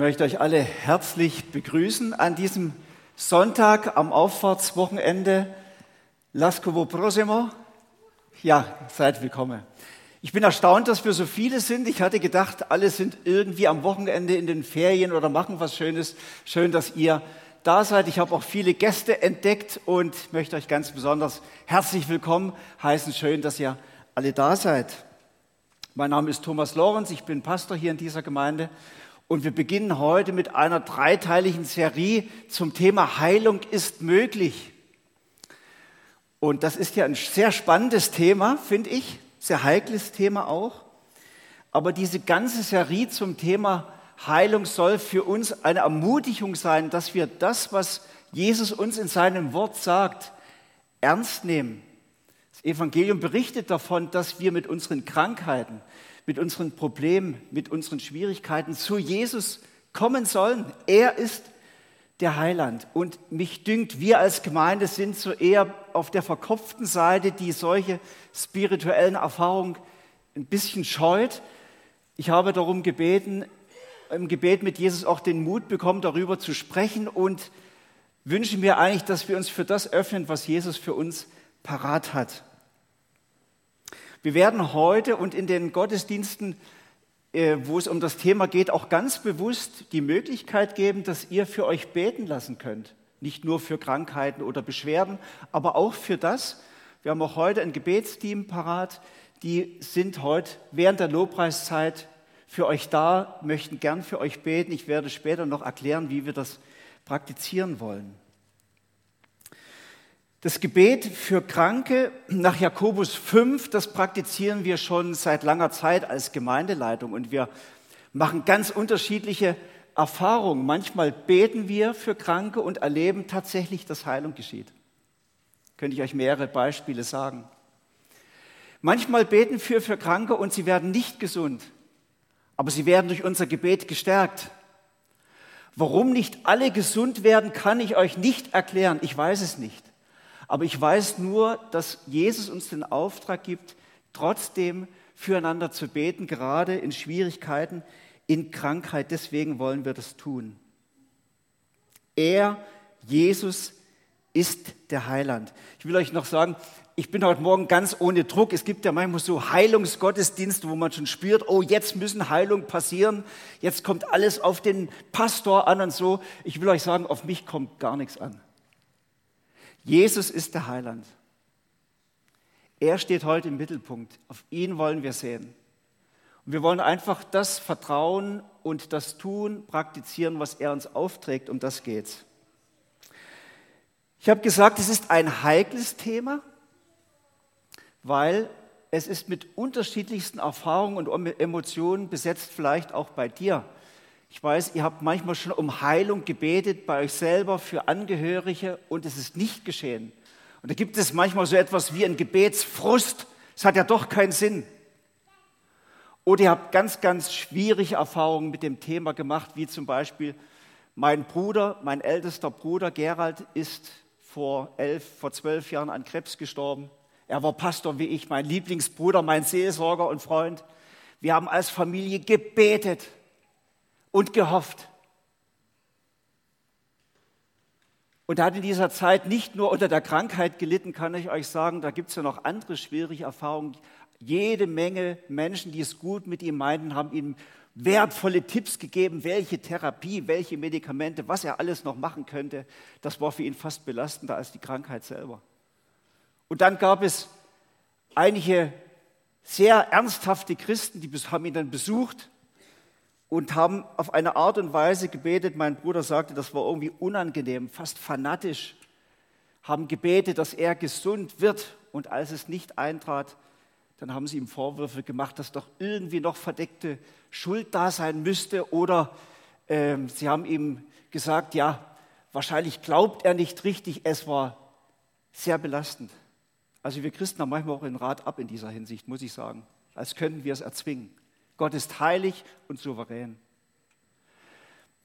möchte euch alle herzlich begrüßen an diesem Sonntag am Auffahrtswochenende. Lascovo Prosimo. Ja, seid willkommen. Ich bin erstaunt, dass wir so viele sind. Ich hatte gedacht, alle sind irgendwie am Wochenende in den Ferien oder machen was Schönes. Schön, dass ihr da seid. Ich habe auch viele Gäste entdeckt und möchte euch ganz besonders herzlich willkommen heißen. Schön, dass ihr alle da seid. Mein Name ist Thomas Lorenz, ich bin Pastor hier in dieser Gemeinde und wir beginnen heute mit einer dreiteiligen Serie zum Thema Heilung ist möglich. Und das ist ja ein sehr spannendes Thema, finde ich, sehr heikles Thema auch. Aber diese ganze Serie zum Thema Heilung soll für uns eine Ermutigung sein, dass wir das, was Jesus uns in seinem Wort sagt, ernst nehmen. Das Evangelium berichtet davon, dass wir mit unseren Krankheiten, mit unseren Problemen, mit unseren Schwierigkeiten zu Jesus kommen sollen. Er ist der Heiland. Und mich dünkt, wir als Gemeinde sind so eher auf der verkopften Seite, die solche spirituellen Erfahrungen ein bisschen scheut. Ich habe darum gebeten, im Gebet mit Jesus auch den Mut bekommen, darüber zu sprechen und wünsche mir eigentlich, dass wir uns für das öffnen, was Jesus für uns parat hat. Wir werden heute und in den Gottesdiensten, äh, wo es um das Thema geht, auch ganz bewusst die Möglichkeit geben, dass ihr für euch beten lassen könnt. Nicht nur für Krankheiten oder Beschwerden, aber auch für das. Wir haben auch heute ein Gebetsteam parat. Die sind heute während der Lobpreiszeit für euch da, möchten gern für euch beten. Ich werde später noch erklären, wie wir das praktizieren wollen. Das Gebet für Kranke nach Jakobus 5, das praktizieren wir schon seit langer Zeit als Gemeindeleitung und wir machen ganz unterschiedliche Erfahrungen. Manchmal beten wir für Kranke und erleben tatsächlich, dass Heilung geschieht. Könnte ich euch mehrere Beispiele sagen. Manchmal beten wir für Kranke und sie werden nicht gesund, aber sie werden durch unser Gebet gestärkt. Warum nicht alle gesund werden, kann ich euch nicht erklären. Ich weiß es nicht. Aber ich weiß nur, dass Jesus uns den Auftrag gibt, trotzdem füreinander zu beten, gerade in Schwierigkeiten, in Krankheit. Deswegen wollen wir das tun. Er, Jesus, ist der Heiland. Ich will euch noch sagen, ich bin heute Morgen ganz ohne Druck. Es gibt ja manchmal so Heilungsgottesdienste, wo man schon spürt, oh, jetzt müssen Heilung passieren. Jetzt kommt alles auf den Pastor an und so. Ich will euch sagen, auf mich kommt gar nichts an. Jesus ist der Heiland. Er steht heute im Mittelpunkt. Auf ihn wollen wir sehen. Und wir wollen einfach das Vertrauen und das Tun, praktizieren, was er uns aufträgt. Um das geht's. Ich habe gesagt, es ist ein heikles Thema, weil es ist mit unterschiedlichsten Erfahrungen und Emotionen besetzt, vielleicht auch bei dir. Ich weiß, ihr habt manchmal schon um Heilung gebetet bei euch selber, für Angehörige und es ist nicht geschehen. Und da gibt es manchmal so etwas wie ein Gebetsfrust. Es hat ja doch keinen Sinn. Oder ihr habt ganz, ganz schwierige Erfahrungen mit dem Thema gemacht, wie zum Beispiel mein Bruder, mein ältester Bruder Gerald ist vor elf, vor zwölf Jahren an Krebs gestorben. Er war Pastor wie ich, mein Lieblingsbruder, mein Seelsorger und Freund. Wir haben als Familie gebetet und gehofft. Und er hat in dieser Zeit nicht nur unter der Krankheit gelitten, kann ich euch sagen, da gibt es ja noch andere schwierige Erfahrungen. Jede Menge Menschen, die es gut mit ihm meinten, haben ihm wertvolle Tipps gegeben, welche Therapie, welche Medikamente, was er alles noch machen könnte. Das war für ihn fast belastender als die Krankheit selber. Und dann gab es einige sehr ernsthafte Christen, die haben ihn dann besucht und haben auf eine Art und Weise gebetet, mein Bruder sagte, das war irgendwie unangenehm, fast fanatisch, haben gebetet, dass er gesund wird. Und als es nicht eintrat, dann haben sie ihm Vorwürfe gemacht, dass doch irgendwie noch verdeckte Schuld da sein müsste. Oder äh, sie haben ihm gesagt, ja, wahrscheinlich glaubt er nicht richtig. Es war sehr belastend. Also wir Christen haben manchmal auch den Rat ab in dieser Hinsicht, muss ich sagen, als könnten wir es erzwingen. Gott ist heilig und souverän.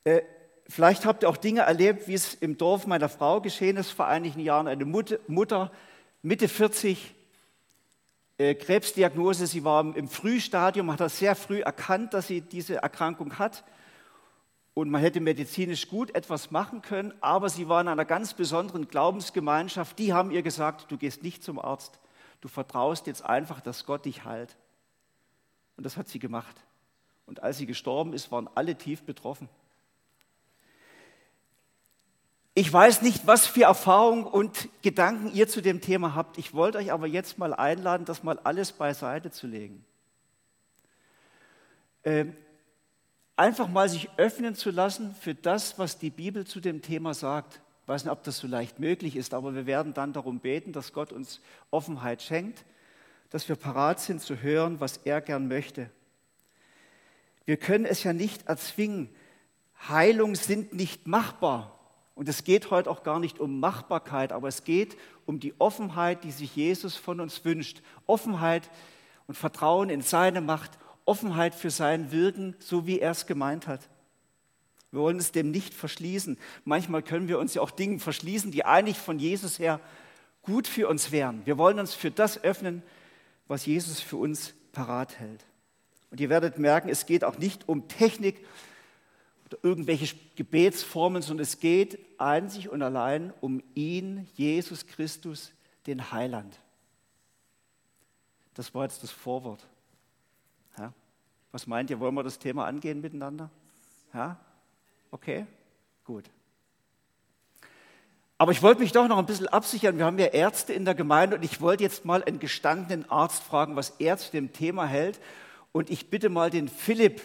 Äh, vielleicht habt ihr auch Dinge erlebt, wie es im Dorf meiner Frau geschehen ist vor einigen Jahren. Eine Mutter, Mitte 40, äh, Krebsdiagnose. Sie war im Frühstadium, hat das sehr früh erkannt, dass sie diese Erkrankung hat. und man hätte medizinisch gut etwas machen können, aber sie waren in einer ganz besonderen Glaubensgemeinschaft. Die haben ihr gesagt, du gehst nicht zum Arzt, du vertraust jetzt einfach, dass Gott dich heilt. Und das hat sie gemacht. Und als sie gestorben ist, waren alle tief betroffen. Ich weiß nicht, was für Erfahrungen und Gedanken ihr zu dem Thema habt. Ich wollte euch aber jetzt mal einladen, das mal alles beiseite zu legen. Ähm, einfach mal sich öffnen zu lassen für das, was die Bibel zu dem Thema sagt. Ich weiß nicht, ob das so leicht möglich ist, aber wir werden dann darum beten, dass Gott uns Offenheit schenkt, dass wir parat sind zu hören, was er gern möchte. Wir können es ja nicht erzwingen. Heilungen sind nicht machbar. Und es geht heute auch gar nicht um Machbarkeit, aber es geht um die Offenheit, die sich Jesus von uns wünscht. Offenheit und Vertrauen in seine Macht, Offenheit für sein Wirken, so wie er es gemeint hat. Wir wollen es dem nicht verschließen. Manchmal können wir uns ja auch Dinge verschließen, die eigentlich von Jesus her gut für uns wären. Wir wollen uns für das öffnen, was Jesus für uns parat hält. Und ihr werdet merken, es geht auch nicht um Technik, oder irgendwelche Gebetsformen, sondern es geht einzig und allein um ihn, Jesus Christus, den Heiland. Das war jetzt das Vorwort. Ja? Was meint ihr, wollen wir das Thema angehen miteinander? Ja? Okay, gut. Aber ich wollte mich doch noch ein bisschen absichern. Wir haben ja Ärzte in der Gemeinde und ich wollte jetzt mal einen gestandenen Arzt fragen, was er zu dem Thema hält. Und ich bitte mal den Philipp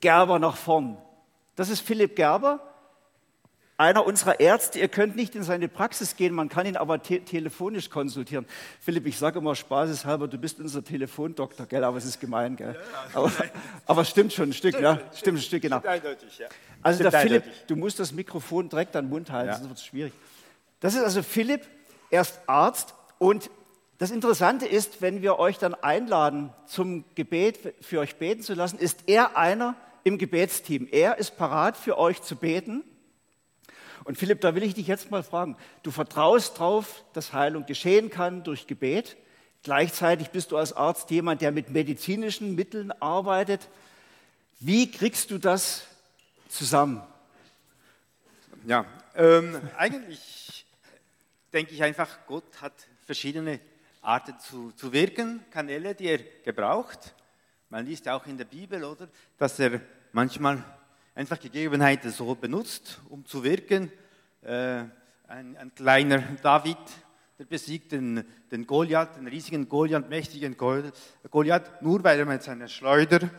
Gerber nach vorn. Das ist Philipp Gerber, einer unserer Ärzte. Ihr könnt nicht in seine Praxis gehen, man kann ihn aber te telefonisch konsultieren. Philipp, ich sage immer spaßeshalber, du bist unser Telefondoktor, gell? Aber es ist gemein, gell? Aber, aber stimmt schon ein Stück, ja? Stimmt ein Stück, genau. Eindeutig, ja. Also der Philipp, du musst das Mikrofon direkt an den Mund halten, ja. sonst wird es schwierig. Das ist also Philipp, er ist Arzt und das Interessante ist, wenn wir euch dann einladen, zum Gebet für euch beten zu lassen, ist er einer, im Gebetsteam. Er ist parat für euch zu beten. Und Philipp, da will ich dich jetzt mal fragen. Du vertraust darauf, dass Heilung geschehen kann durch Gebet. Gleichzeitig bist du als Arzt jemand, der mit medizinischen Mitteln arbeitet. Wie kriegst du das zusammen? Ja, ähm, eigentlich denke ich einfach, Gott hat verschiedene Arten zu, zu wirken, Kanäle, die er gebraucht. Man liest auch in der Bibel, oder, dass er manchmal einfach Gegebenheiten so benutzt, um zu wirken. Äh, ein, ein, kleiner David, der besiegt den, den Goliath, den riesigen Goliath, mächtigen Goliath, nur weil er mit seiner Schleuder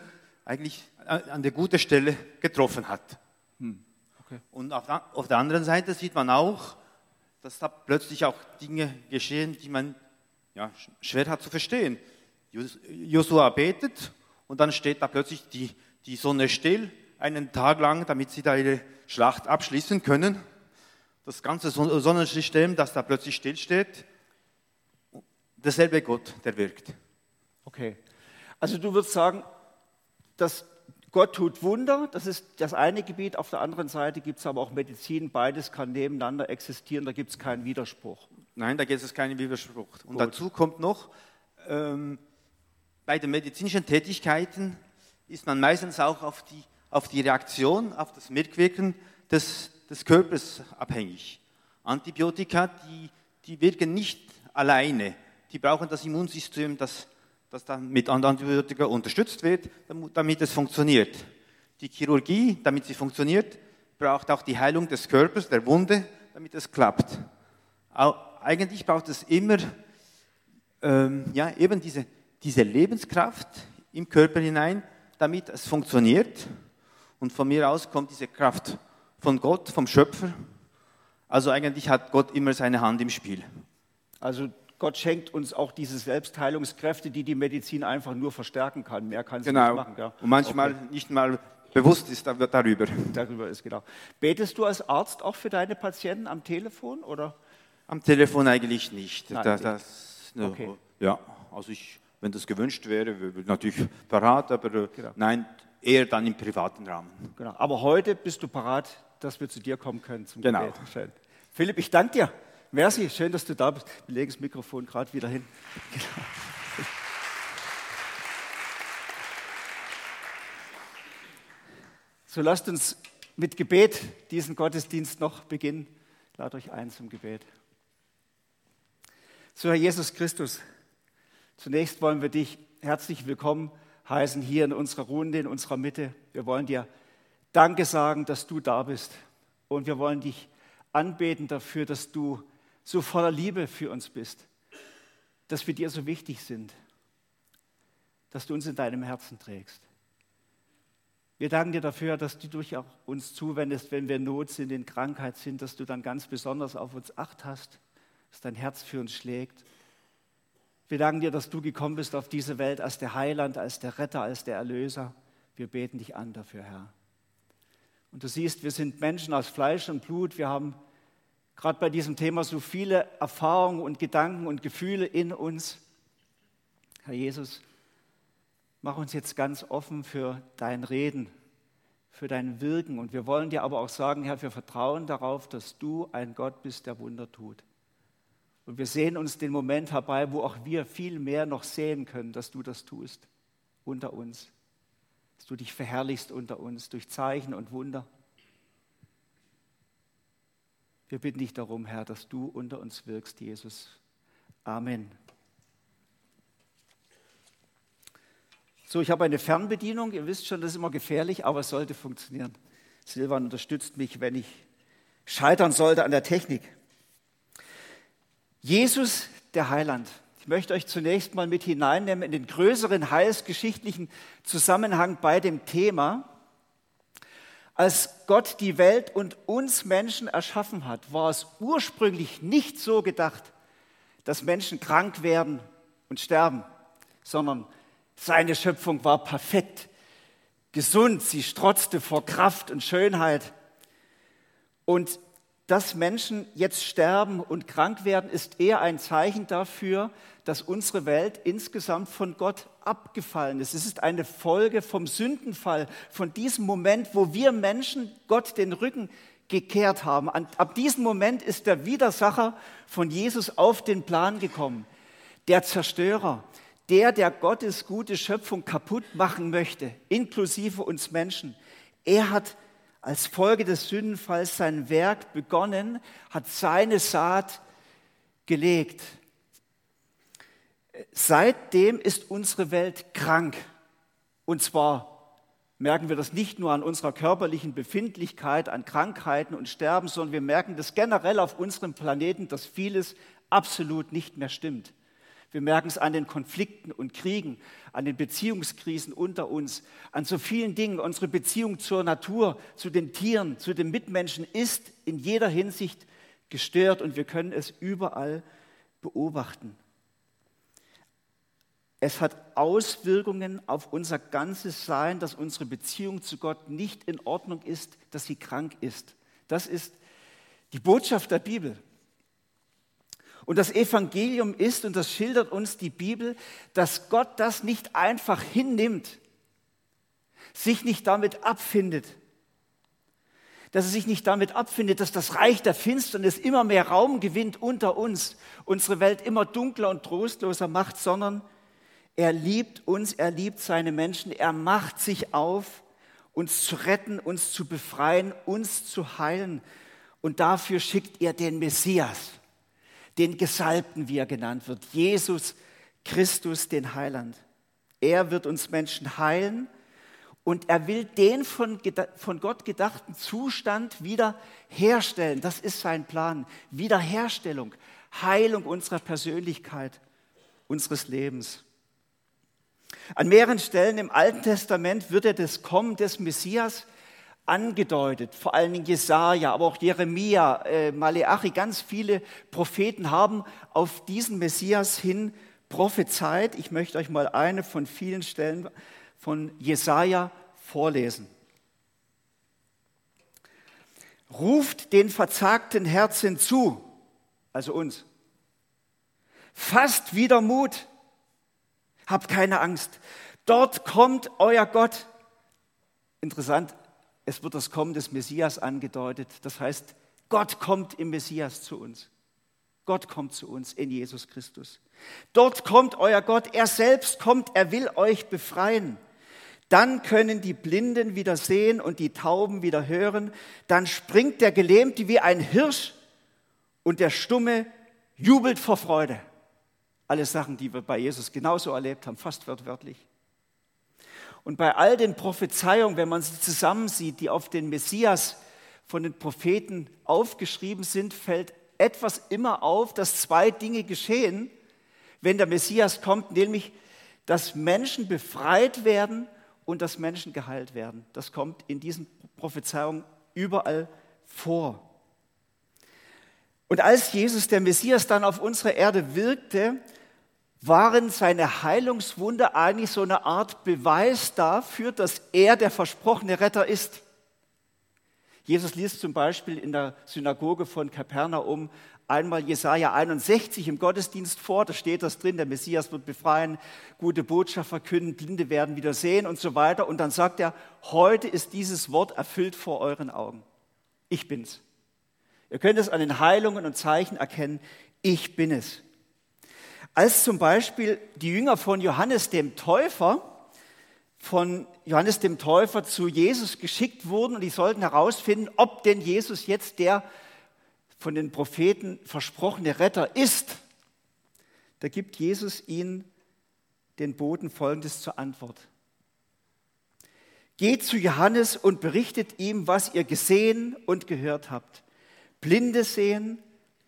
eigentlich an der guten Stelle getroffen hat. Hm. Okay. Und auf der, auf der anderen Seite sieht man auch, dass da plötzlich auch Dinge geschehen, die man ja, schwer hat zu verstehen. Josua betet und dann steht da plötzlich die, die Sonne still, einen Tag lang, damit sie da ihre Schlacht abschließen können. Das ganze Sonnensystem, das da plötzlich stillsteht, derselbe Gott, der wirkt. Okay. Also du würdest sagen, dass Gott tut Wunder, das ist das eine Gebiet. Auf der anderen Seite gibt es aber auch Medizin, beides kann nebeneinander existieren, da gibt es keinen Widerspruch. Nein, da gibt es keinen Widerspruch. Und Gut. dazu kommt noch, ähm, bei den medizinischen Tätigkeiten ist man meistens auch auf die, auf die Reaktion, auf das Mitwirken des, des Körpers abhängig. Antibiotika, die, die wirken nicht alleine. Die brauchen das Immunsystem, das, das dann mit Antibiotika unterstützt wird, damit es funktioniert. Die Chirurgie, damit sie funktioniert, braucht auch die Heilung des Körpers, der Wunde, damit es klappt. Eigentlich braucht es immer ähm, ja, eben diese diese Lebenskraft im Körper hinein, damit es funktioniert. Und von mir aus kommt diese Kraft von Gott, vom Schöpfer. Also eigentlich hat Gott immer seine Hand im Spiel. Also Gott schenkt uns auch diese Selbstheilungskräfte, die die Medizin einfach nur verstärken kann. Mehr kann sie genau. nicht machen. Gell? Und manchmal okay. nicht mal bewusst ist darüber. Darüber ist genau. Betest du als Arzt auch für deine Patienten am Telefon oder? Am Telefon eigentlich nicht. Nein, das, das, okay. Ja, also ich wenn das gewünscht wäre, natürlich parat, aber äh, genau. nein, eher dann im privaten Rahmen. Genau. Aber heute bist du parat, dass wir zu dir kommen können zum genau. Gebet. Philipp, ich danke dir. Merci, schön, dass du da bist. Wir legen das Mikrofon gerade wieder hin. Genau. So lasst uns mit Gebet diesen Gottesdienst noch beginnen. Lade euch ein zum Gebet. So, Herr Jesus Christus, zunächst wollen wir dich herzlich willkommen heißen hier in unserer Runde, in unserer Mitte. Wir wollen dir Danke sagen, dass du da bist. Und wir wollen dich anbeten dafür, dass du so voller Liebe für uns bist, dass wir dir so wichtig sind, dass du uns in deinem Herzen trägst. Wir danken dir dafür, dass du dich auch uns zuwendest, wenn wir in Not sind, in Krankheit sind, dass du dann ganz besonders auf uns acht hast, dass dein Herz für uns schlägt. Wir danken dir, dass du gekommen bist auf diese Welt als der Heiland, als der Retter, als der Erlöser. Wir beten dich an dafür, Herr. Und du siehst, wir sind Menschen aus Fleisch und Blut. Wir haben gerade bei diesem Thema so viele Erfahrungen und Gedanken und Gefühle in uns. Herr Jesus, mach uns jetzt ganz offen für dein Reden, für dein Wirken. Und wir wollen dir aber auch sagen, Herr, wir vertrauen darauf, dass du ein Gott bist, der Wunder tut. Und wir sehen uns den Moment herbei, wo auch wir viel mehr noch sehen können, dass du das tust unter uns dass du dich verherrlichst unter uns durch Zeichen und Wunder. Wir bitten dich darum, Herr, dass du unter uns wirkst, Jesus. Amen. So, ich habe eine Fernbedienung. Ihr wisst schon, das ist immer gefährlich, aber es sollte funktionieren. Silvan unterstützt mich, wenn ich scheitern sollte an der Technik. Jesus, der Heiland. Ich möchte euch zunächst mal mit hineinnehmen in den größeren heilsgeschichtlichen Zusammenhang bei dem Thema. Als Gott die Welt und uns Menschen erschaffen hat, war es ursprünglich nicht so gedacht, dass Menschen krank werden und sterben, sondern seine Schöpfung war perfekt, gesund, sie strotzte vor Kraft und Schönheit. Und dass Menschen jetzt sterben und krank werden, ist eher ein Zeichen dafür, dass unsere Welt insgesamt von Gott abgefallen ist. Es ist eine Folge vom Sündenfall, von diesem Moment, wo wir Menschen Gott den Rücken gekehrt haben. Ab diesem Moment ist der Widersacher von Jesus auf den Plan gekommen. Der Zerstörer, der, der Gottes gute Schöpfung kaputt machen möchte, inklusive uns Menschen. Er hat als Folge des Sündenfalls sein Werk begonnen, hat seine Saat gelegt. Seitdem ist unsere Welt krank. Und zwar merken wir das nicht nur an unserer körperlichen Befindlichkeit, an Krankheiten und Sterben, sondern wir merken das generell auf unserem Planeten, dass vieles absolut nicht mehr stimmt. Wir merken es an den Konflikten und Kriegen, an den Beziehungskrisen unter uns, an so vielen Dingen. Unsere Beziehung zur Natur, zu den Tieren, zu den Mitmenschen ist in jeder Hinsicht gestört und wir können es überall beobachten. Es hat Auswirkungen auf unser ganzes Sein, dass unsere Beziehung zu Gott nicht in Ordnung ist, dass sie krank ist. Das ist die Botschaft der Bibel. Und das Evangelium ist, und das schildert uns die Bibel, dass Gott das nicht einfach hinnimmt, sich nicht damit abfindet, dass er sich nicht damit abfindet, dass das Reich der Finsternis immer mehr Raum gewinnt unter uns, unsere Welt immer dunkler und trostloser macht, sondern er liebt uns, er liebt seine Menschen, er macht sich auf, uns zu retten, uns zu befreien, uns zu heilen. Und dafür schickt er den Messias den Gesalbten, wie er genannt wird, Jesus Christus, den Heiland. Er wird uns Menschen heilen und er will den von, von Gott gedachten Zustand wieder herstellen. Das ist sein Plan. Wiederherstellung, Heilung unserer Persönlichkeit, unseres Lebens. An mehreren Stellen im Alten Testament wird er das Kommen des Messias angedeutet, vor allen Dingen Jesaja, aber auch Jeremia, äh, Maleachi, ganz viele Propheten haben auf diesen Messias hin prophezeit. Ich möchte euch mal eine von vielen Stellen von Jesaja vorlesen. Ruft den verzagten Herzen zu, also uns. Fasst wieder Mut. Habt keine Angst. Dort kommt euer Gott. Interessant, es wird das Kommen des Messias angedeutet. Das heißt, Gott kommt im Messias zu uns. Gott kommt zu uns in Jesus Christus. Dort kommt euer Gott, er selbst kommt, er will euch befreien. Dann können die Blinden wieder sehen und die Tauben wieder hören. Dann springt der Gelähmte wie ein Hirsch und der Stumme jubelt vor Freude. Alle Sachen, die wir bei Jesus genauso erlebt haben, fast wörtlich. Und bei all den Prophezeiungen, wenn man sie zusammensieht, die auf den Messias von den Propheten aufgeschrieben sind, fällt etwas immer auf, dass zwei Dinge geschehen, wenn der Messias kommt, nämlich, dass Menschen befreit werden und dass Menschen geheilt werden. Das kommt in diesen Prophezeiungen überall vor. Und als Jesus, der Messias, dann auf unserer Erde wirkte, waren seine Heilungswunder eigentlich so eine Art Beweis dafür, dass er der versprochene Retter ist. Jesus liest zum Beispiel in der Synagoge von Kapernaum einmal Jesaja 61 im Gottesdienst vor. Da steht das drin: der Messias wird befreien, gute Botschaft verkünden, Blinde werden wieder sehen und so weiter. Und dann sagt er: Heute ist dieses Wort erfüllt vor euren Augen. Ich bin's. Ihr könnt es an den Heilungen und Zeichen erkennen. Ich bin es. Als zum Beispiel die Jünger von Johannes dem Täufer, von Johannes dem Täufer zu Jesus geschickt wurden und die sollten herausfinden, ob denn Jesus jetzt der von den Propheten versprochene Retter ist, da gibt Jesus ihnen den Boten folgendes zur Antwort. Geht zu Johannes und berichtet ihm, was ihr gesehen und gehört habt. Blinde sehen,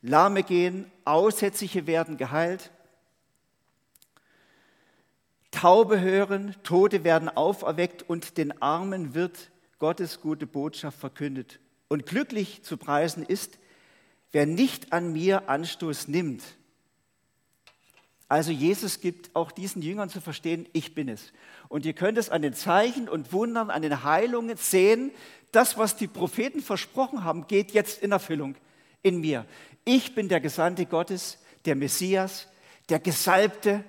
Lahme gehen, Aussätzliche werden geheilt, Taube hören, Tote werden auferweckt und den Armen wird Gottes gute Botschaft verkündet. Und glücklich zu preisen ist, wer nicht an mir Anstoß nimmt. Also Jesus gibt auch diesen Jüngern zu verstehen, ich bin es. Und ihr könnt es an den Zeichen und Wundern, an den Heilungen sehen, das, was die Propheten versprochen haben, geht jetzt in Erfüllung in mir. Ich bin der Gesandte Gottes, der Messias, der Gesalbte,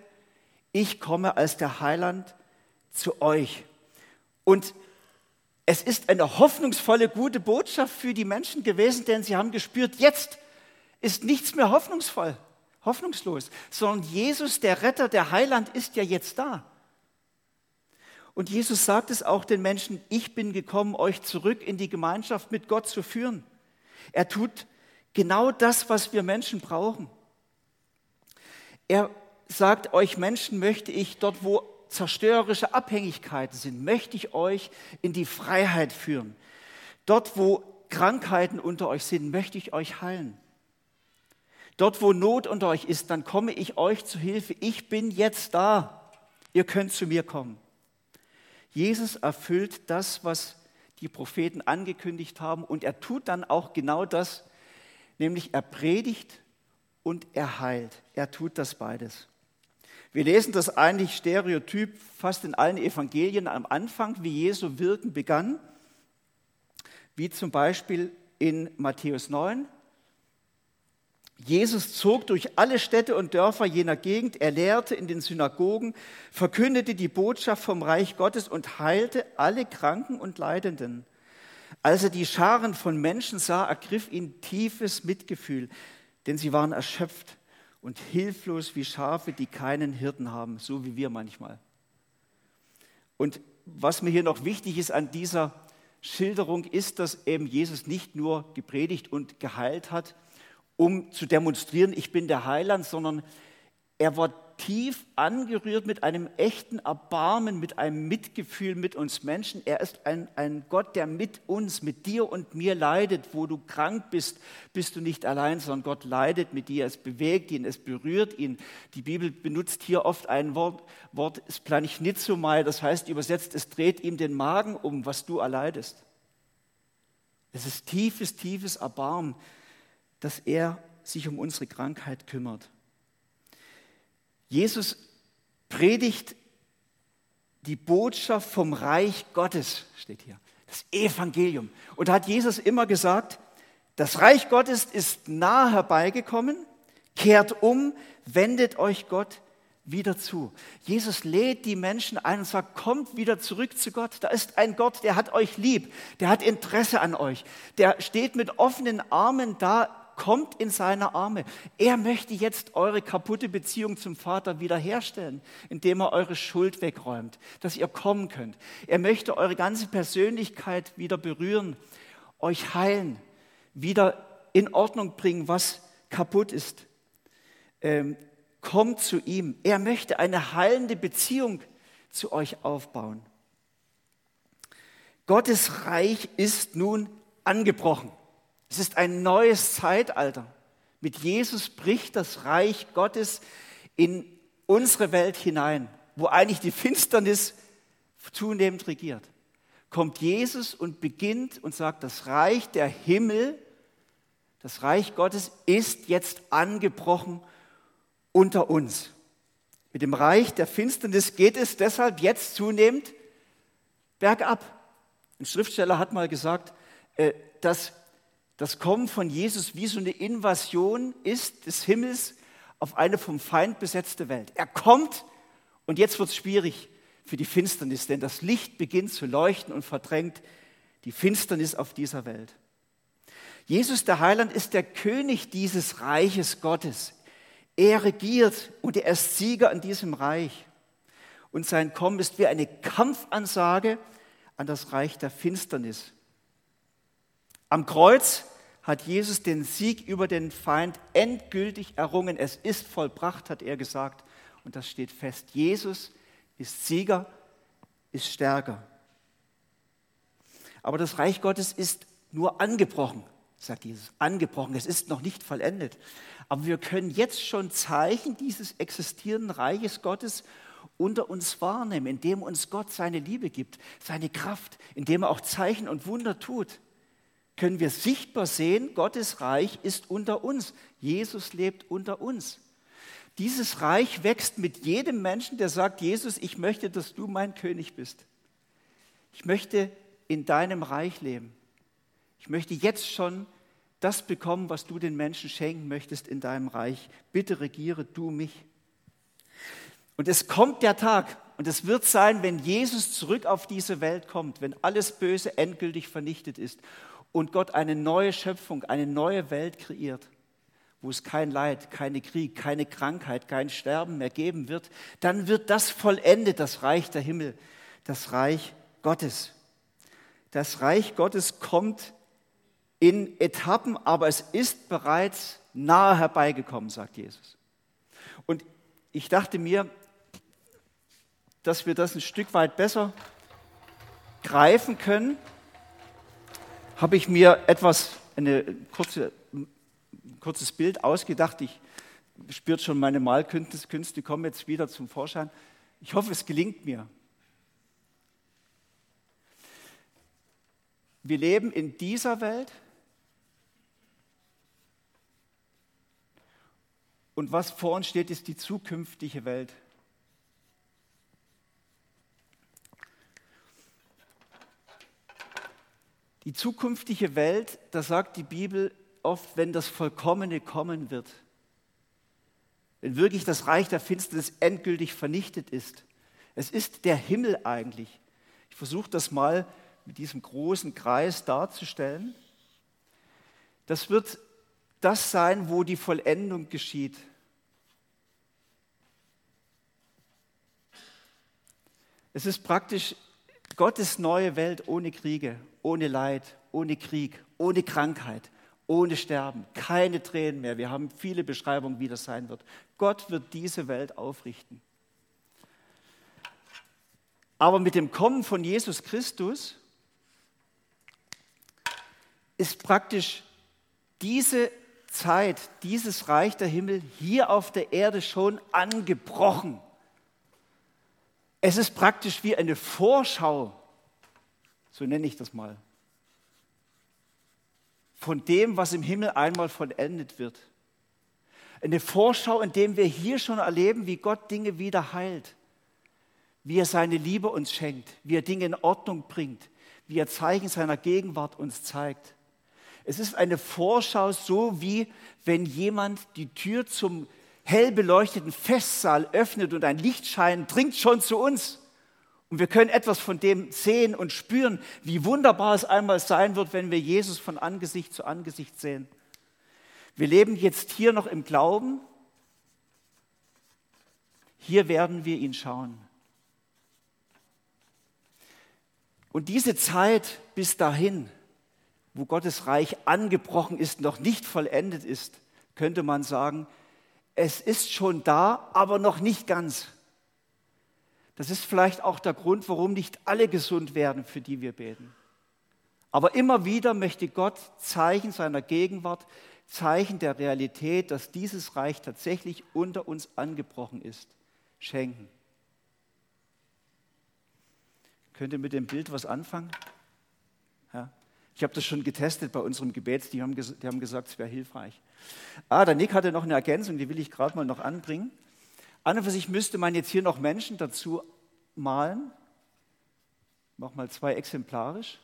ich komme als der Heiland zu euch. Und es ist eine hoffnungsvolle, gute Botschaft für die Menschen gewesen, denn sie haben gespürt, jetzt ist nichts mehr hoffnungsvoll, hoffnungslos, sondern Jesus, der Retter, der Heiland, ist ja jetzt da. Und Jesus sagt es auch den Menschen, ich bin gekommen, euch zurück in die Gemeinschaft mit Gott zu führen. Er tut genau das, was wir Menschen brauchen. Er sagt, euch Menschen möchte ich dort, wo zerstörerische Abhängigkeiten sind, möchte ich euch in die Freiheit führen. Dort, wo Krankheiten unter euch sind, möchte ich euch heilen. Dort, wo Not unter euch ist, dann komme ich euch zu Hilfe. Ich bin jetzt da. Ihr könnt zu mir kommen. Jesus erfüllt das, was die Propheten angekündigt haben und er tut dann auch genau das, nämlich er predigt und er heilt. Er tut das beides. Wir lesen das eigentlich stereotyp fast in allen Evangelien am Anfang, wie Jesu Wirken begann, wie zum Beispiel in Matthäus 9. Jesus zog durch alle Städte und Dörfer jener Gegend, er lehrte in den Synagogen, verkündete die Botschaft vom Reich Gottes und heilte alle Kranken und Leidenden. Als er die Scharen von Menschen sah, ergriff ihn tiefes Mitgefühl, denn sie waren erschöpft und hilflos wie Schafe, die keinen Hirten haben, so wie wir manchmal. Und was mir hier noch wichtig ist an dieser Schilderung, ist, dass eben Jesus nicht nur gepredigt und geheilt hat, um zu demonstrieren, ich bin der Heiland, sondern er war tief angerührt mit einem echten Erbarmen, mit einem Mitgefühl mit uns Menschen. Er ist ein, ein Gott, der mit uns, mit dir und mir leidet. Wo du krank bist, bist du nicht allein, sondern Gott leidet mit dir. Es bewegt ihn, es berührt ihn. Die Bibel benutzt hier oft ein Wort, Wort Splanichnitzomai, das heißt übersetzt, es dreht ihm den Magen um, was du erleidest. Es ist tiefes, tiefes Erbarmen, dass er sich um unsere Krankheit kümmert. Jesus predigt die Botschaft vom Reich Gottes, steht hier, das Evangelium. Und da hat Jesus immer gesagt, das Reich Gottes ist nah herbeigekommen, kehrt um, wendet euch Gott wieder zu. Jesus lädt die Menschen ein und sagt, kommt wieder zurück zu Gott. Da ist ein Gott, der hat euch lieb, der hat Interesse an euch, der steht mit offenen Armen da, kommt in seine Arme. Er möchte jetzt eure kaputte Beziehung zum Vater wiederherstellen, indem er eure Schuld wegräumt, dass ihr kommen könnt. Er möchte eure ganze Persönlichkeit wieder berühren, euch heilen, wieder in Ordnung bringen, was kaputt ist. Ähm, kommt zu ihm. Er möchte eine heilende Beziehung zu euch aufbauen. Gottes Reich ist nun angebrochen. Es ist ein neues Zeitalter. Mit Jesus bricht das Reich Gottes in unsere Welt hinein, wo eigentlich die Finsternis zunehmend regiert. Kommt Jesus und beginnt und sagt, das Reich der Himmel, das Reich Gottes ist jetzt angebrochen unter uns. Mit dem Reich der Finsternis geht es deshalb jetzt zunehmend bergab. Ein Schriftsteller hat mal gesagt, äh, dass das Kommen von Jesus wie so eine Invasion ist des Himmels auf eine vom Feind besetzte Welt. Er kommt und jetzt wird es schwierig für die Finsternis, denn das Licht beginnt zu leuchten und verdrängt die Finsternis auf dieser Welt. Jesus der Heiland ist der König dieses Reiches Gottes. Er regiert und er ist Sieger in diesem Reich. Und sein Kommen ist wie eine Kampfansage an das Reich der Finsternis. Am Kreuz hat Jesus den Sieg über den Feind endgültig errungen. Es ist vollbracht, hat er gesagt. Und das steht fest. Jesus ist Sieger, ist stärker. Aber das Reich Gottes ist nur angebrochen sagt Jesus, angebrochen. Es ist noch nicht vollendet. Aber wir können jetzt schon Zeichen dieses existierenden Reiches Gottes unter uns wahrnehmen, indem uns Gott seine Liebe gibt, seine Kraft, indem er auch Zeichen und Wunder tut. Können wir sichtbar sehen, Gottes Reich ist unter uns. Jesus lebt unter uns. Dieses Reich wächst mit jedem Menschen, der sagt, Jesus, ich möchte, dass du mein König bist. Ich möchte in deinem Reich leben. Ich möchte jetzt schon das bekommen, was du den Menschen schenken möchtest in deinem Reich. Bitte regiere du mich. Und es kommt der Tag, und es wird sein, wenn Jesus zurück auf diese Welt kommt, wenn alles Böse endgültig vernichtet ist und Gott eine neue Schöpfung, eine neue Welt kreiert, wo es kein Leid, keine Krieg, keine Krankheit, kein Sterben mehr geben wird, dann wird das vollendet, das Reich der Himmel, das Reich Gottes. Das Reich Gottes kommt in Etappen, aber es ist bereits nahe herbeigekommen, sagt Jesus. Und ich dachte mir, dass wir das ein Stück weit besser greifen können, habe ich mir etwas, eine kurze, ein kurzes Bild ausgedacht. Ich spürt schon, meine Malkünste kommen jetzt wieder zum Vorschein. Ich hoffe, es gelingt mir. Wir leben in dieser Welt, Und was vor uns steht, ist die zukünftige Welt. Die zukünftige Welt, da sagt die Bibel oft, wenn das Vollkommene kommen wird, wenn wirklich das Reich der Finsternis endgültig vernichtet ist. Es ist der Himmel eigentlich. Ich versuche das mal mit diesem großen Kreis darzustellen. Das wird das sein, wo die Vollendung geschieht. Es ist praktisch Gottes neue Welt ohne Kriege, ohne Leid, ohne Krieg, ohne Krankheit, ohne Sterben, keine Tränen mehr. Wir haben viele Beschreibungen, wie das sein wird. Gott wird diese Welt aufrichten. Aber mit dem Kommen von Jesus Christus ist praktisch diese Zeit, dieses Reich der Himmel hier auf der Erde schon angebrochen. Es ist praktisch wie eine Vorschau, so nenne ich das mal, von dem, was im Himmel einmal vollendet wird. Eine Vorschau, in dem wir hier schon erleben, wie Gott Dinge wieder heilt, wie er seine Liebe uns schenkt, wie er Dinge in Ordnung bringt, wie er Zeichen seiner Gegenwart uns zeigt. Es ist eine Vorschau, so wie wenn jemand die Tür zum hell beleuchteten Festsaal öffnet und ein Lichtschein dringt schon zu uns. Und wir können etwas von dem sehen und spüren, wie wunderbar es einmal sein wird, wenn wir Jesus von Angesicht zu Angesicht sehen. Wir leben jetzt hier noch im Glauben. Hier werden wir ihn schauen. Und diese Zeit bis dahin, wo Gottes Reich angebrochen ist, noch nicht vollendet ist, könnte man sagen, es ist schon da, aber noch nicht ganz. Das ist vielleicht auch der Grund, warum nicht alle gesund werden, für die wir beten. Aber immer wieder möchte Gott Zeichen seiner Gegenwart, Zeichen der Realität, dass dieses Reich tatsächlich unter uns angebrochen ist, schenken. Könnt ihr mit dem Bild was anfangen? Ja. Ich habe das schon getestet bei unserem Gebet, die haben, die haben gesagt, es wäre hilfreich. Ah, der Nick hatte noch eine Ergänzung, die will ich gerade mal noch anbringen. An und für sich müsste man jetzt hier noch Menschen dazu malen. Mach mal zwei exemplarisch.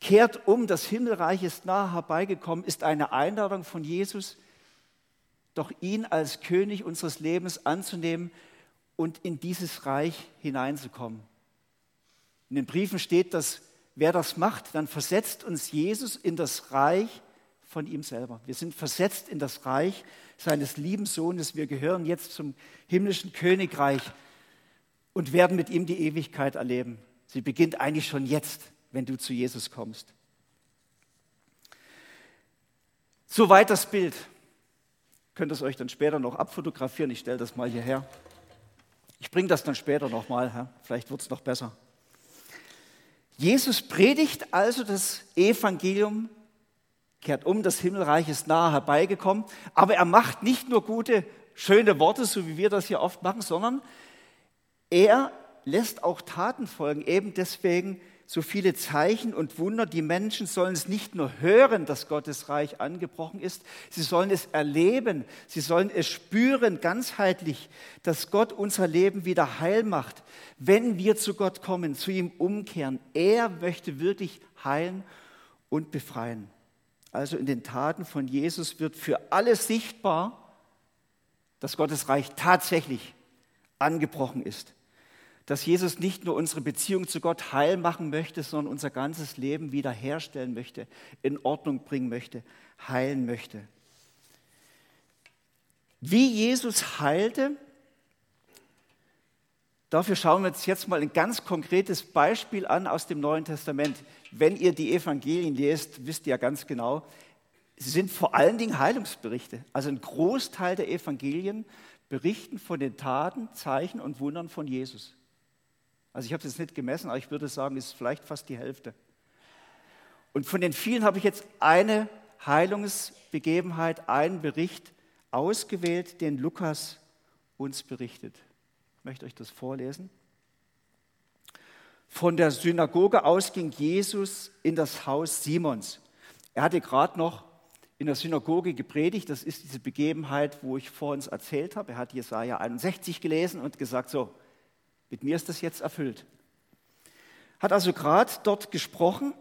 Kehrt um, das Himmelreich ist nahe herbeigekommen, ist eine Einladung von Jesus, doch ihn als König unseres Lebens anzunehmen und in dieses Reich hineinzukommen. In den Briefen steht, dass wer das macht, dann versetzt uns Jesus in das Reich von ihm selber. Wir sind versetzt in das Reich seines lieben Sohnes. Wir gehören jetzt zum himmlischen Königreich und werden mit ihm die Ewigkeit erleben. Sie beginnt eigentlich schon jetzt, wenn du zu Jesus kommst. Soweit das Bild. Könnt ihr es euch dann später noch abfotografieren? Ich stelle das mal hierher. Ich bringe das dann später nochmal. Vielleicht wird es noch besser. Jesus predigt also das Evangelium, kehrt um, das Himmelreich ist nahe herbeigekommen, aber er macht nicht nur gute, schöne Worte, so wie wir das hier oft machen, sondern er lässt auch Taten folgen, eben deswegen so viele Zeichen und Wunder. Die Menschen sollen es nicht nur hören, dass Gottes Reich angebrochen ist, sie sollen es erleben, sie sollen es spüren, ganzheitlich, dass Gott unser Leben wieder heil macht, wenn wir zu Gott kommen, zu ihm umkehren. Er möchte wirklich heilen und befreien. Also in den Taten von Jesus wird für alle sichtbar, dass Gottes Reich tatsächlich angebrochen ist. Dass Jesus nicht nur unsere Beziehung zu Gott heil machen möchte, sondern unser ganzes Leben wiederherstellen möchte, in Ordnung bringen möchte, heilen möchte. Wie Jesus heilte, Dafür schauen wir uns jetzt mal ein ganz konkretes Beispiel an aus dem Neuen Testament. Wenn ihr die Evangelien lest, wisst ihr ja ganz genau, sie sind vor allen Dingen Heilungsberichte. Also ein Großteil der Evangelien berichten von den Taten, Zeichen und Wundern von Jesus. Also ich habe es jetzt nicht gemessen, aber ich würde sagen, es ist vielleicht fast die Hälfte. Und von den vielen habe ich jetzt eine Heilungsbegebenheit, einen Bericht ausgewählt, den Lukas uns berichtet. Ich möchte euch das vorlesen. Von der Synagoge aus ging Jesus in das Haus Simons. Er hatte gerade noch in der Synagoge gepredigt. Das ist diese Begebenheit, wo ich vor uns erzählt habe. Er hat Jesaja 61 gelesen und gesagt: So, mit mir ist das jetzt erfüllt. Hat also gerade dort gesprochen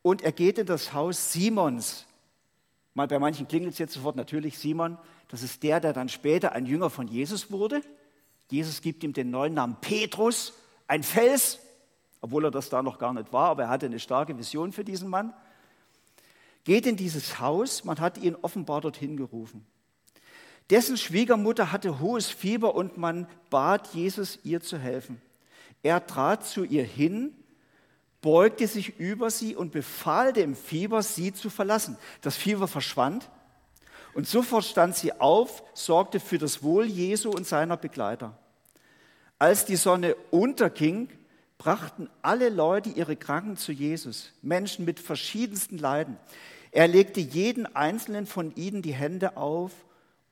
und er geht in das Haus Simons. Mal bei manchen klingelt es jetzt sofort natürlich Simon. Das ist der, der dann später ein Jünger von Jesus wurde. Jesus gibt ihm den neuen Namen Petrus, ein Fels, obwohl er das da noch gar nicht war, aber er hatte eine starke Vision für diesen Mann. Geht in dieses Haus, man hat ihn offenbar dorthin gerufen. Dessen Schwiegermutter hatte hohes Fieber und man bat Jesus, ihr zu helfen. Er trat zu ihr hin, beugte sich über sie und befahl dem Fieber, sie zu verlassen. Das Fieber verschwand und sofort stand sie auf, sorgte für das Wohl Jesu und seiner Begleiter. Als die Sonne unterging, brachten alle Leute ihre Kranken zu Jesus, Menschen mit verschiedensten Leiden. Er legte jeden einzelnen von ihnen die Hände auf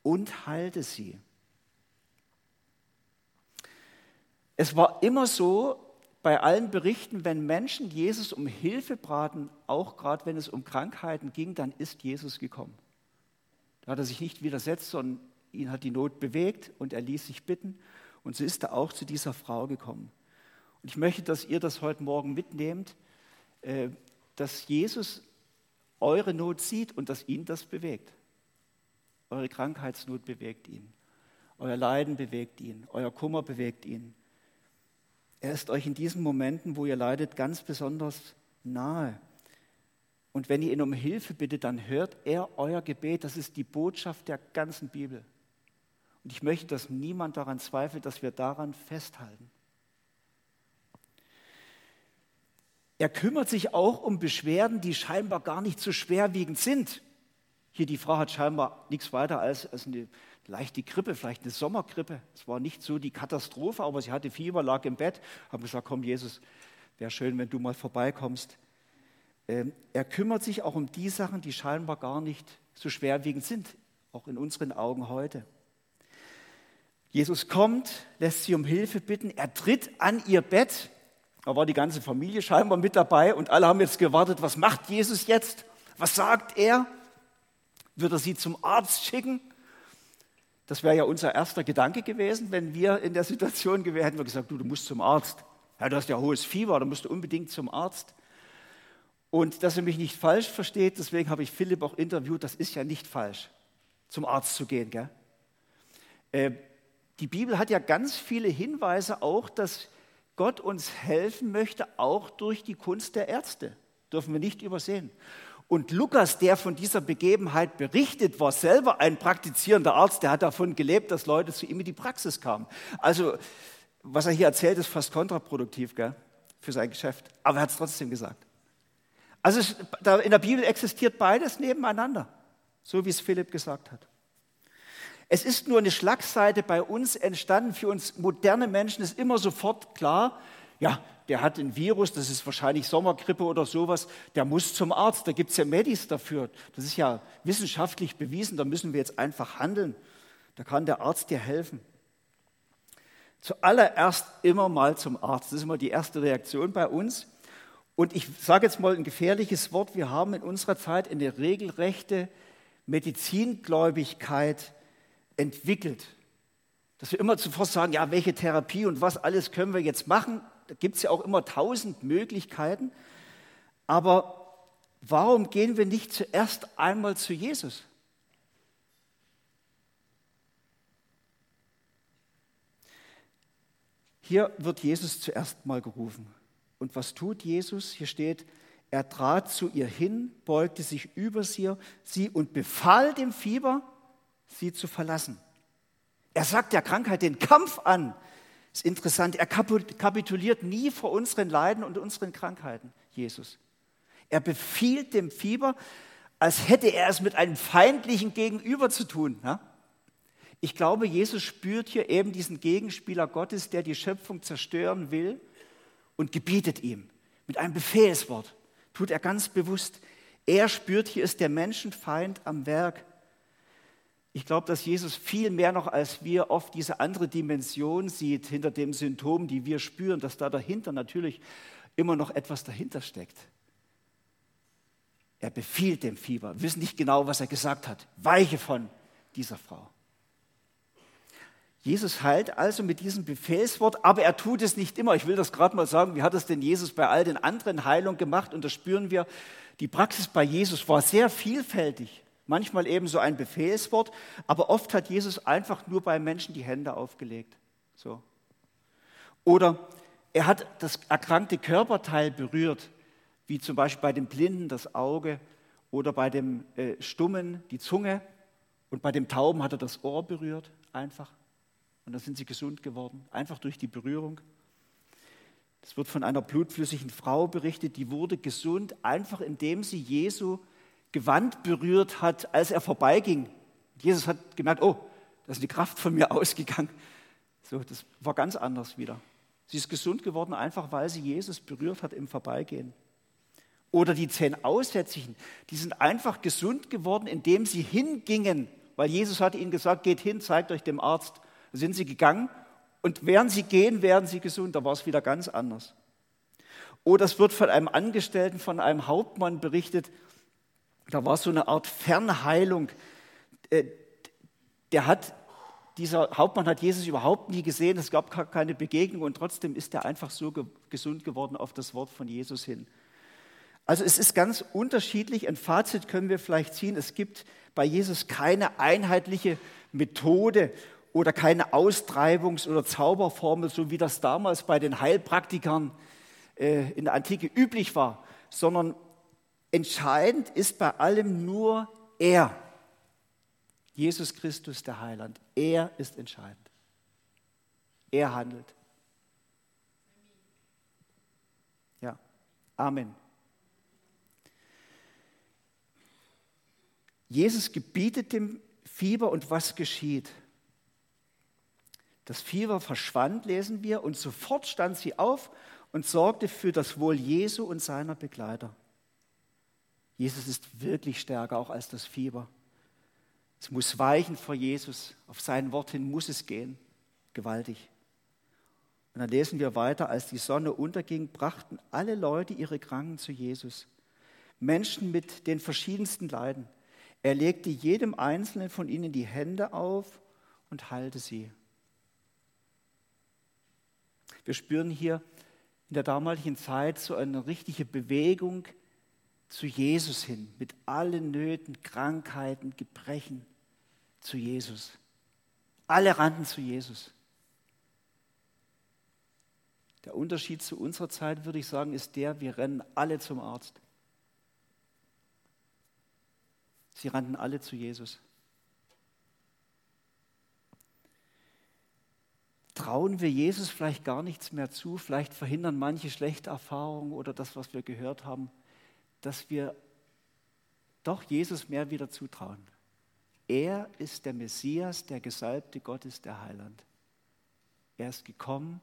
und heilte sie. Es war immer so, bei allen Berichten, wenn Menschen Jesus um Hilfe braten, auch gerade wenn es um Krankheiten ging, dann ist Jesus gekommen. Da hat er sich nicht widersetzt, sondern ihn hat die Not bewegt und er ließ sich bitten. Und so ist er auch zu dieser Frau gekommen. Und ich möchte, dass ihr das heute Morgen mitnehmt, äh, dass Jesus eure Not sieht und dass ihn das bewegt. Eure Krankheitsnot bewegt ihn. Euer Leiden bewegt ihn. Euer Kummer bewegt ihn. Er ist euch in diesen Momenten, wo ihr leidet, ganz besonders nahe. Und wenn ihr ihn um Hilfe bittet, dann hört er euer Gebet. Das ist die Botschaft der ganzen Bibel. Und ich möchte, dass niemand daran zweifelt, dass wir daran festhalten. Er kümmert sich auch um Beschwerden, die scheinbar gar nicht so schwerwiegend sind. Hier die Frau hat scheinbar nichts weiter als, als eine leichte Grippe, vielleicht eine Sommergrippe. Es war nicht so die Katastrophe, aber sie hatte Fieber, lag im Bett, haben gesagt, komm Jesus, wäre schön, wenn du mal vorbeikommst. Ähm, er kümmert sich auch um die Sachen, die scheinbar gar nicht so schwerwiegend sind, auch in unseren Augen heute. Jesus kommt, lässt sie um Hilfe bitten, er tritt an ihr Bett. Da war die ganze Familie scheinbar mit dabei und alle haben jetzt gewartet, was macht Jesus jetzt? Was sagt er? Wird er sie zum Arzt schicken? Das wäre ja unser erster Gedanke gewesen, wenn wir in der Situation gewesen hätten wir gesagt, du, du musst zum Arzt. Ja, du hast ja hohes Fieber, dann musst du unbedingt zum Arzt. Und dass er mich nicht falsch versteht, deswegen habe ich Philipp auch interviewt, das ist ja nicht falsch, zum Arzt zu gehen. Gell? Äh, die Bibel hat ja ganz viele Hinweise auch, dass Gott uns helfen möchte, auch durch die Kunst der Ärzte. Dürfen wir nicht übersehen. Und Lukas, der von dieser Begebenheit berichtet, war selber ein praktizierender Arzt, der hat davon gelebt, dass Leute zu ihm in die Praxis kamen. Also, was er hier erzählt, ist fast kontraproduktiv gell, für sein Geschäft. Aber er hat es trotzdem gesagt. Also, in der Bibel existiert beides nebeneinander, so wie es Philipp gesagt hat. Es ist nur eine Schlagseite bei uns entstanden. Für uns moderne Menschen ist immer sofort klar, ja, der hat ein Virus, das ist wahrscheinlich Sommergrippe oder sowas, der muss zum Arzt, da gibt es ja Medis dafür. Das ist ja wissenschaftlich bewiesen, da müssen wir jetzt einfach handeln. Da kann der Arzt dir helfen. Zuallererst immer mal zum Arzt. Das ist immer die erste Reaktion bei uns. Und ich sage jetzt mal ein gefährliches Wort. Wir haben in unserer Zeit eine regelrechte Medizingläubigkeit entwickelt. Dass wir immer zuvor sagen, ja, welche Therapie und was alles können wir jetzt machen. Da gibt es ja auch immer tausend Möglichkeiten. Aber warum gehen wir nicht zuerst einmal zu Jesus? Hier wird Jesus zuerst mal gerufen. Und was tut Jesus? Hier steht, er trat zu ihr hin, beugte sich über sie, sie und befahl dem Fieber, sie zu verlassen. Er sagt der Krankheit den Kampf an. Ist interessant, er kapituliert nie vor unseren Leiden und unseren Krankheiten, Jesus. Er befiehlt dem Fieber, als hätte er es mit einem feindlichen Gegenüber zu tun. Ja? Ich glaube, Jesus spürt hier eben diesen Gegenspieler Gottes, der die Schöpfung zerstören will und gebietet ihm mit einem Befehlswort. Tut er ganz bewusst. Er spürt, hier ist der Menschenfeind am Werk. Ich glaube, dass Jesus viel mehr noch als wir oft diese andere Dimension sieht hinter dem Symptom, die wir spüren, dass da dahinter natürlich immer noch etwas dahinter steckt. Er befiehlt dem Fieber, wir wissen nicht genau, was er gesagt hat. Weiche von dieser Frau. Jesus heilt also mit diesem Befehlswort, aber er tut es nicht immer. Ich will das gerade mal sagen, wie hat es denn Jesus bei all den anderen Heilungen gemacht? Und da spüren wir, die Praxis bei Jesus war sehr vielfältig manchmal eben so ein Befehlswort, aber oft hat Jesus einfach nur bei Menschen die Hände aufgelegt. So. Oder er hat das erkrankte Körperteil berührt, wie zum Beispiel bei dem Blinden das Auge oder bei dem äh, Stummen die Zunge und bei dem Tauben hat er das Ohr berührt, einfach. Und dann sind sie gesund geworden, einfach durch die Berührung. Es wird von einer blutflüssigen Frau berichtet, die wurde gesund, einfach indem sie Jesu Gewand berührt hat, als er vorbeiging. Jesus hat gemerkt, oh, da ist die Kraft von mir ausgegangen. So, das war ganz anders wieder. Sie ist gesund geworden, einfach weil sie Jesus berührt hat im Vorbeigehen. Oder die zehn Aussätzigen, die sind einfach gesund geworden, indem sie hingingen, weil Jesus hatte ihnen gesagt, geht hin, zeigt euch dem Arzt. Da sind sie gegangen und während sie gehen, werden sie gesund. Da war es wieder ganz anders. Oder es wird von einem Angestellten, von einem Hauptmann berichtet, da war so eine Art Fernheilung. Äh, der hat, dieser Hauptmann hat Jesus überhaupt nie gesehen, es gab gar keine Begegnung und trotzdem ist er einfach so gesund geworden auf das Wort von Jesus hin. Also es ist ganz unterschiedlich. Ein Fazit können wir vielleicht ziehen. Es gibt bei Jesus keine einheitliche Methode oder keine Austreibungs- oder Zauberformel, so wie das damals bei den Heilpraktikern äh, in der Antike üblich war, sondern Entscheidend ist bei allem nur er. Jesus Christus, der Heiland. Er ist entscheidend. Er handelt. Ja, Amen. Jesus gebietet dem Fieber und was geschieht? Das Fieber verschwand, lesen wir, und sofort stand sie auf und sorgte für das Wohl Jesu und seiner Begleiter. Jesus ist wirklich stärker auch als das Fieber. Es muss weichen vor Jesus. Auf sein Wort hin muss es gehen. Gewaltig. Und dann lesen wir weiter, als die Sonne unterging, brachten alle Leute ihre Kranken zu Jesus. Menschen mit den verschiedensten Leiden. Er legte jedem Einzelnen von ihnen die Hände auf und heilte sie. Wir spüren hier in der damaligen Zeit so eine richtige Bewegung zu Jesus hin, mit allen Nöten, Krankheiten, Gebrechen zu Jesus. Alle rannten zu Jesus. Der Unterschied zu unserer Zeit, würde ich sagen, ist der, wir rennen alle zum Arzt. Sie rannten alle zu Jesus. Trauen wir Jesus vielleicht gar nichts mehr zu, vielleicht verhindern manche schlechte Erfahrungen oder das, was wir gehört haben, dass wir doch Jesus mehr wieder zutrauen. Er ist der Messias, der Gesalbte Gottes, der Heiland. Er ist gekommen,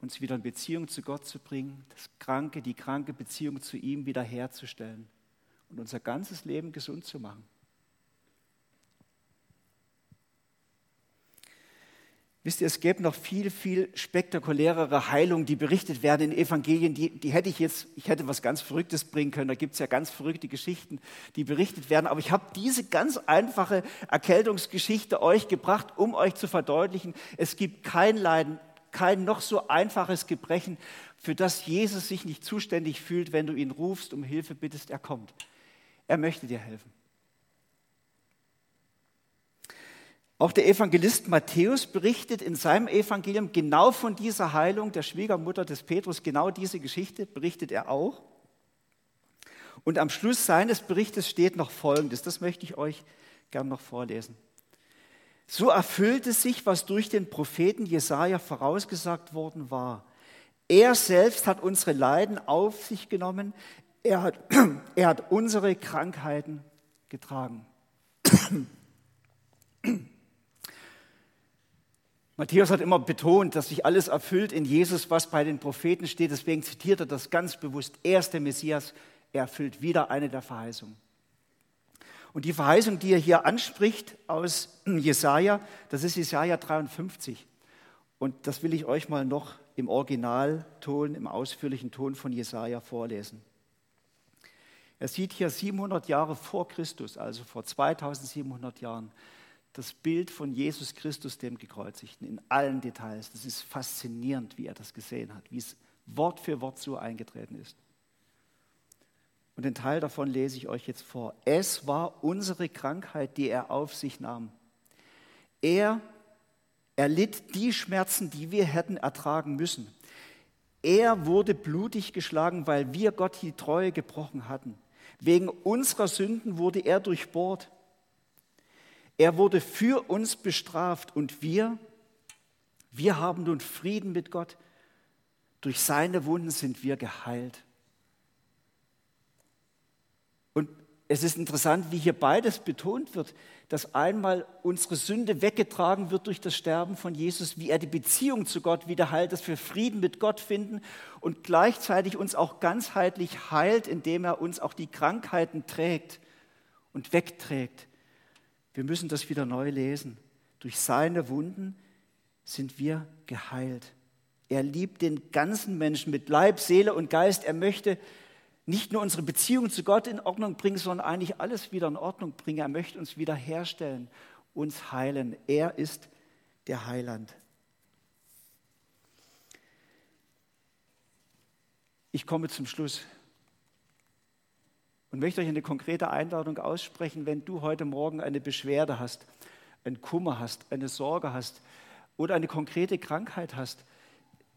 uns wieder in Beziehung zu Gott zu bringen, das Kranke, die kranke Beziehung zu ihm wiederherzustellen und unser ganzes Leben gesund zu machen. Wisst ihr, es gäbe noch viel, viel spektakulärere Heilungen, die berichtet werden in Evangelien. Die, die hätte ich jetzt, ich hätte was ganz Verrücktes bringen können. Da gibt es ja ganz verrückte Geschichten, die berichtet werden. Aber ich habe diese ganz einfache Erkältungsgeschichte euch gebracht, um euch zu verdeutlichen, es gibt kein Leiden, kein noch so einfaches Gebrechen, für das Jesus sich nicht zuständig fühlt, wenn du ihn rufst, um Hilfe bittest, er kommt. Er möchte dir helfen. Auch der Evangelist Matthäus berichtet in seinem Evangelium genau von dieser Heilung der Schwiegermutter des Petrus, genau diese Geschichte berichtet er auch. Und am Schluss seines Berichtes steht noch Folgendes, das möchte ich euch gern noch vorlesen. So erfüllte sich, was durch den Propheten Jesaja vorausgesagt worden war. Er selbst hat unsere Leiden auf sich genommen, er hat, er hat unsere Krankheiten getragen. Matthäus hat immer betont, dass sich alles erfüllt in Jesus, was bei den Propheten steht. Deswegen zitiert er das ganz bewusst. Er ist der Messias. Er erfüllt wieder eine der Verheißungen. Und die Verheißung, die er hier anspricht aus Jesaja, das ist Jesaja 53. Und das will ich euch mal noch im Originalton, im ausführlichen Ton von Jesaja vorlesen. Er sieht hier 700 Jahre vor Christus, also vor 2700 Jahren, das Bild von Jesus Christus, dem Gekreuzigten, in allen Details. Das ist faszinierend, wie er das gesehen hat, wie es Wort für Wort so eingetreten ist. Und den Teil davon lese ich euch jetzt vor. Es war unsere Krankheit, die er auf sich nahm. Er erlitt die Schmerzen, die wir hätten ertragen müssen. Er wurde blutig geschlagen, weil wir Gott die Treue gebrochen hatten. Wegen unserer Sünden wurde er durchbohrt. Er wurde für uns bestraft und wir, wir haben nun Frieden mit Gott. Durch seine Wunden sind wir geheilt. Und es ist interessant, wie hier beides betont wird, dass einmal unsere Sünde weggetragen wird durch das Sterben von Jesus, wie er die Beziehung zu Gott wieder heilt, dass wir Frieden mit Gott finden und gleichzeitig uns auch ganzheitlich heilt, indem er uns auch die Krankheiten trägt und wegträgt. Wir müssen das wieder neu lesen. Durch seine Wunden sind wir geheilt. Er liebt den ganzen Menschen mit Leib, Seele und Geist. Er möchte nicht nur unsere Beziehung zu Gott in Ordnung bringen, sondern eigentlich alles wieder in Ordnung bringen. Er möchte uns wieder herstellen, uns heilen. Er ist der Heiland. Ich komme zum Schluss und möchte euch eine konkrete Einladung aussprechen, wenn du heute Morgen eine Beschwerde hast, einen Kummer hast, eine Sorge hast oder eine konkrete Krankheit hast.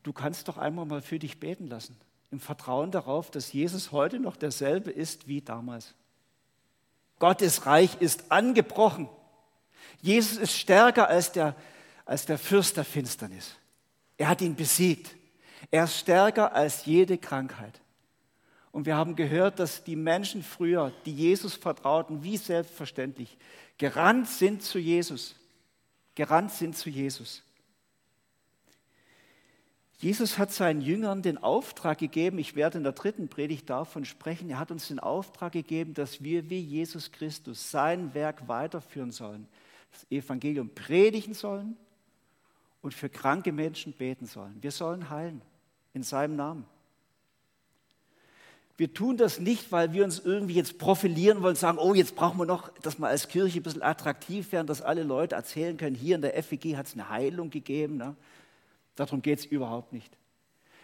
Du kannst doch einmal mal für dich beten lassen. im Vertrauen darauf, dass Jesus heute noch derselbe ist wie damals. Gottes Reich ist angebrochen. Jesus ist stärker als der, als der Fürst der Finsternis. Er hat ihn besiegt. Er ist stärker als jede Krankheit. Und wir haben gehört, dass die Menschen früher, die Jesus vertrauten, wie selbstverständlich, gerannt sind zu Jesus. Gerannt sind zu Jesus. Jesus hat seinen Jüngern den Auftrag gegeben, ich werde in der dritten Predigt davon sprechen, er hat uns den Auftrag gegeben, dass wir wie Jesus Christus sein Werk weiterführen sollen, das Evangelium predigen sollen und für kranke Menschen beten sollen. Wir sollen heilen in seinem Namen. Wir tun das nicht, weil wir uns irgendwie jetzt profilieren wollen, sagen, oh, jetzt brauchen wir noch, dass wir als Kirche ein bisschen attraktiv werden, dass alle Leute erzählen können, hier in der FEG hat es eine Heilung gegeben. Ne? Darum geht es überhaupt nicht.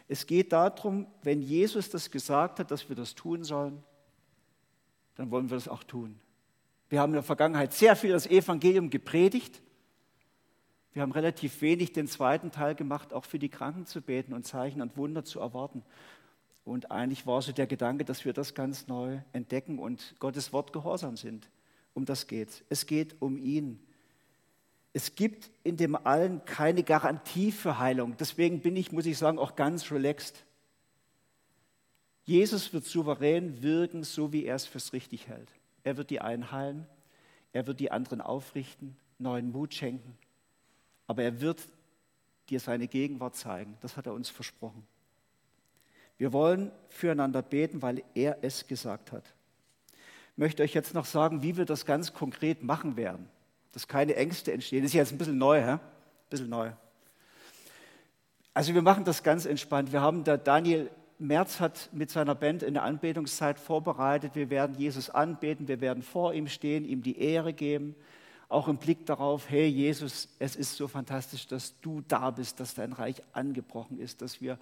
Es geht darum, wenn Jesus das gesagt hat, dass wir das tun sollen, dann wollen wir das auch tun. Wir haben in der Vergangenheit sehr viel das Evangelium gepredigt. Wir haben relativ wenig den zweiten Teil gemacht, auch für die Kranken zu beten und Zeichen und Wunder zu erwarten. Und eigentlich war so der Gedanke, dass wir das ganz neu entdecken und Gottes Wort gehorsam sind. Um das geht es. geht um ihn. Es gibt in dem allen keine Garantie für Heilung. Deswegen bin ich, muss ich sagen, auch ganz relaxed. Jesus wird souverän wirken, so wie er es fürs richtig hält. Er wird die einen heilen, er wird die anderen aufrichten, neuen Mut schenken. Aber er wird dir seine Gegenwart zeigen. Das hat er uns versprochen. Wir wollen füreinander beten, weil er es gesagt hat. Ich möchte euch jetzt noch sagen, wie wir das ganz konkret machen werden dass keine Ängste entstehen. Das ist jetzt ein bisschen neu, hä? Ein bisschen neu. Also wir machen das ganz entspannt. Wir haben da Daniel Merz hat mit seiner Band eine Anbetungszeit vorbereitet. Wir werden Jesus anbeten, wir werden vor ihm stehen, ihm die Ehre geben, auch im Blick darauf, hey Jesus, es ist so fantastisch, dass du da bist, dass dein Reich angebrochen ist, dass wir,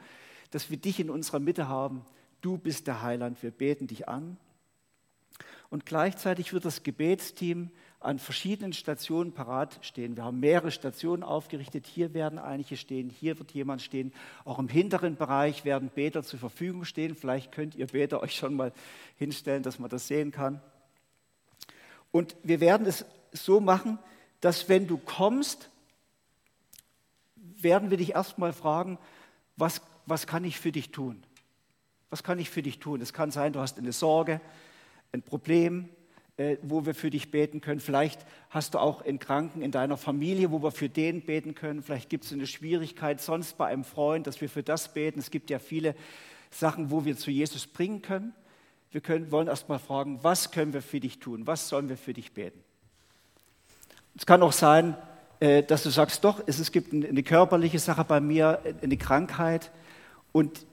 dass wir dich in unserer Mitte haben. Du bist der Heiland, wir beten dich an. Und gleichzeitig wird das Gebetsteam an verschiedenen Stationen parat stehen. Wir haben mehrere Stationen aufgerichtet. Hier werden einige stehen, hier wird jemand stehen. Auch im hinteren Bereich werden Beter zur Verfügung stehen. Vielleicht könnt ihr Beter euch schon mal hinstellen, dass man das sehen kann. Und wir werden es so machen, dass wenn du kommst, werden wir dich erstmal fragen, was, was kann ich für dich tun? Was kann ich für dich tun? Es kann sein, du hast eine Sorge, ein Problem, äh, wo wir für dich beten können. Vielleicht hast du auch einen Kranken in deiner Familie, wo wir für den beten können. Vielleicht gibt es eine Schwierigkeit sonst bei einem Freund, dass wir für das beten. Es gibt ja viele Sachen, wo wir zu Jesus bringen können. Wir können, wollen erst mal fragen, was können wir für dich tun? Was sollen wir für dich beten? Es kann auch sein, äh, dass du sagst, doch, es gibt eine körperliche Sache bei mir, eine Krankheit und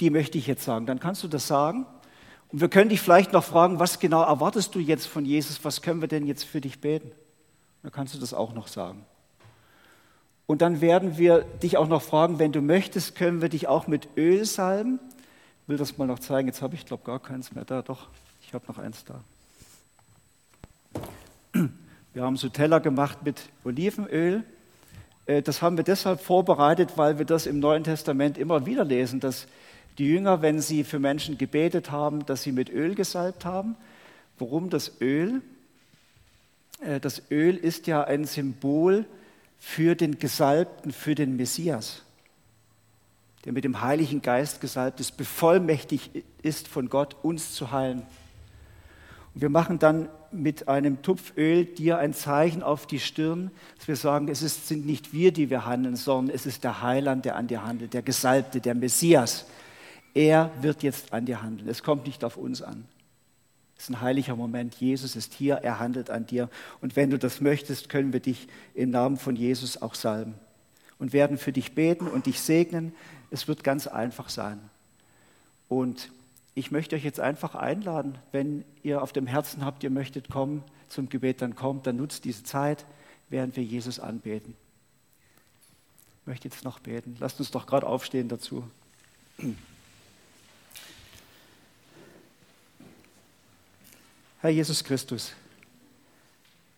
die möchte ich jetzt sagen. Dann kannst du das sagen und wir können dich vielleicht noch fragen, was genau erwartest du jetzt von Jesus? Was können wir denn jetzt für dich beten? Dann kannst du das auch noch sagen. Und dann werden wir dich auch noch fragen, wenn du möchtest, können wir dich auch mit Öl salben. Ich will das mal noch zeigen. Jetzt habe ich, glaube gar keins mehr da. Doch, ich habe noch eins da. Wir haben so Teller gemacht mit Olivenöl. Äh, das haben wir deshalb vorbereitet, weil wir das im Neuen Testament immer wieder lesen, dass die Jünger, wenn sie für Menschen gebetet haben, dass sie mit Öl gesalbt haben. Warum das Öl? Äh, das Öl ist ja ein Symbol für den Gesalbten, für den Messias, der mit dem Heiligen Geist gesalbt ist, bevollmächtigt ist von Gott, uns zu heilen. Und wir machen dann mit einem Tupföl dir ein Zeichen auf die Stirn, dass wir sagen, es ist, sind nicht wir, die wir handeln, sondern es ist der Heiland, der an dir handelt, der Gesalbte, der Messias, er wird jetzt an dir handeln. Es kommt nicht auf uns an. Es ist ein heiliger Moment. Jesus ist hier, er handelt an dir. Und wenn du das möchtest, können wir dich im Namen von Jesus auch salben und werden für dich beten und dich segnen. Es wird ganz einfach sein. Und ich möchte euch jetzt einfach einladen, wenn ihr auf dem Herzen habt, ihr möchtet kommen zum Gebet, dann kommt, dann nutzt diese Zeit, während wir Jesus anbeten. Ich möchte jetzt noch beten. Lasst uns doch gerade aufstehen dazu. Herr Jesus Christus,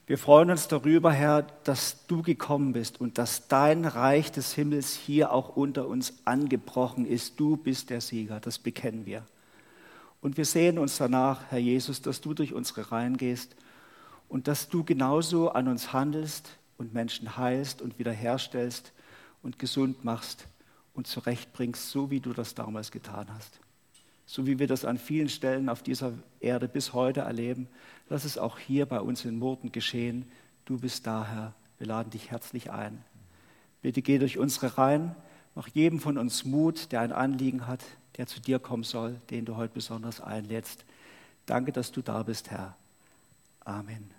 Wir freuen uns darüber, Herr, dass du gekommen bist und dass dein Reich des Himmels hier auch unter uns angebrochen ist. Du bist der Sieger, das bekennen wir. Und wir sehen uns danach, Herr Jesus, dass du durch unsere Reihen gehst und dass du genauso an uns handelst und Menschen heilst und wiederherstellst und gesund machst und zurechtbringst, so wie du das damals getan hast. So wie wir das an vielen Stellen auf dieser Erde bis heute erleben, lass es auch hier bei uns in Murten geschehen. Du bist da, Herr. Wir laden dich herzlich ein. Bitte geh durch unsere Reihen, mach jedem von uns Mut, der ein Anliegen hat, der zu dir kommen soll, den du heute besonders einlädst. Danke, dass du da bist, Herr. Amen.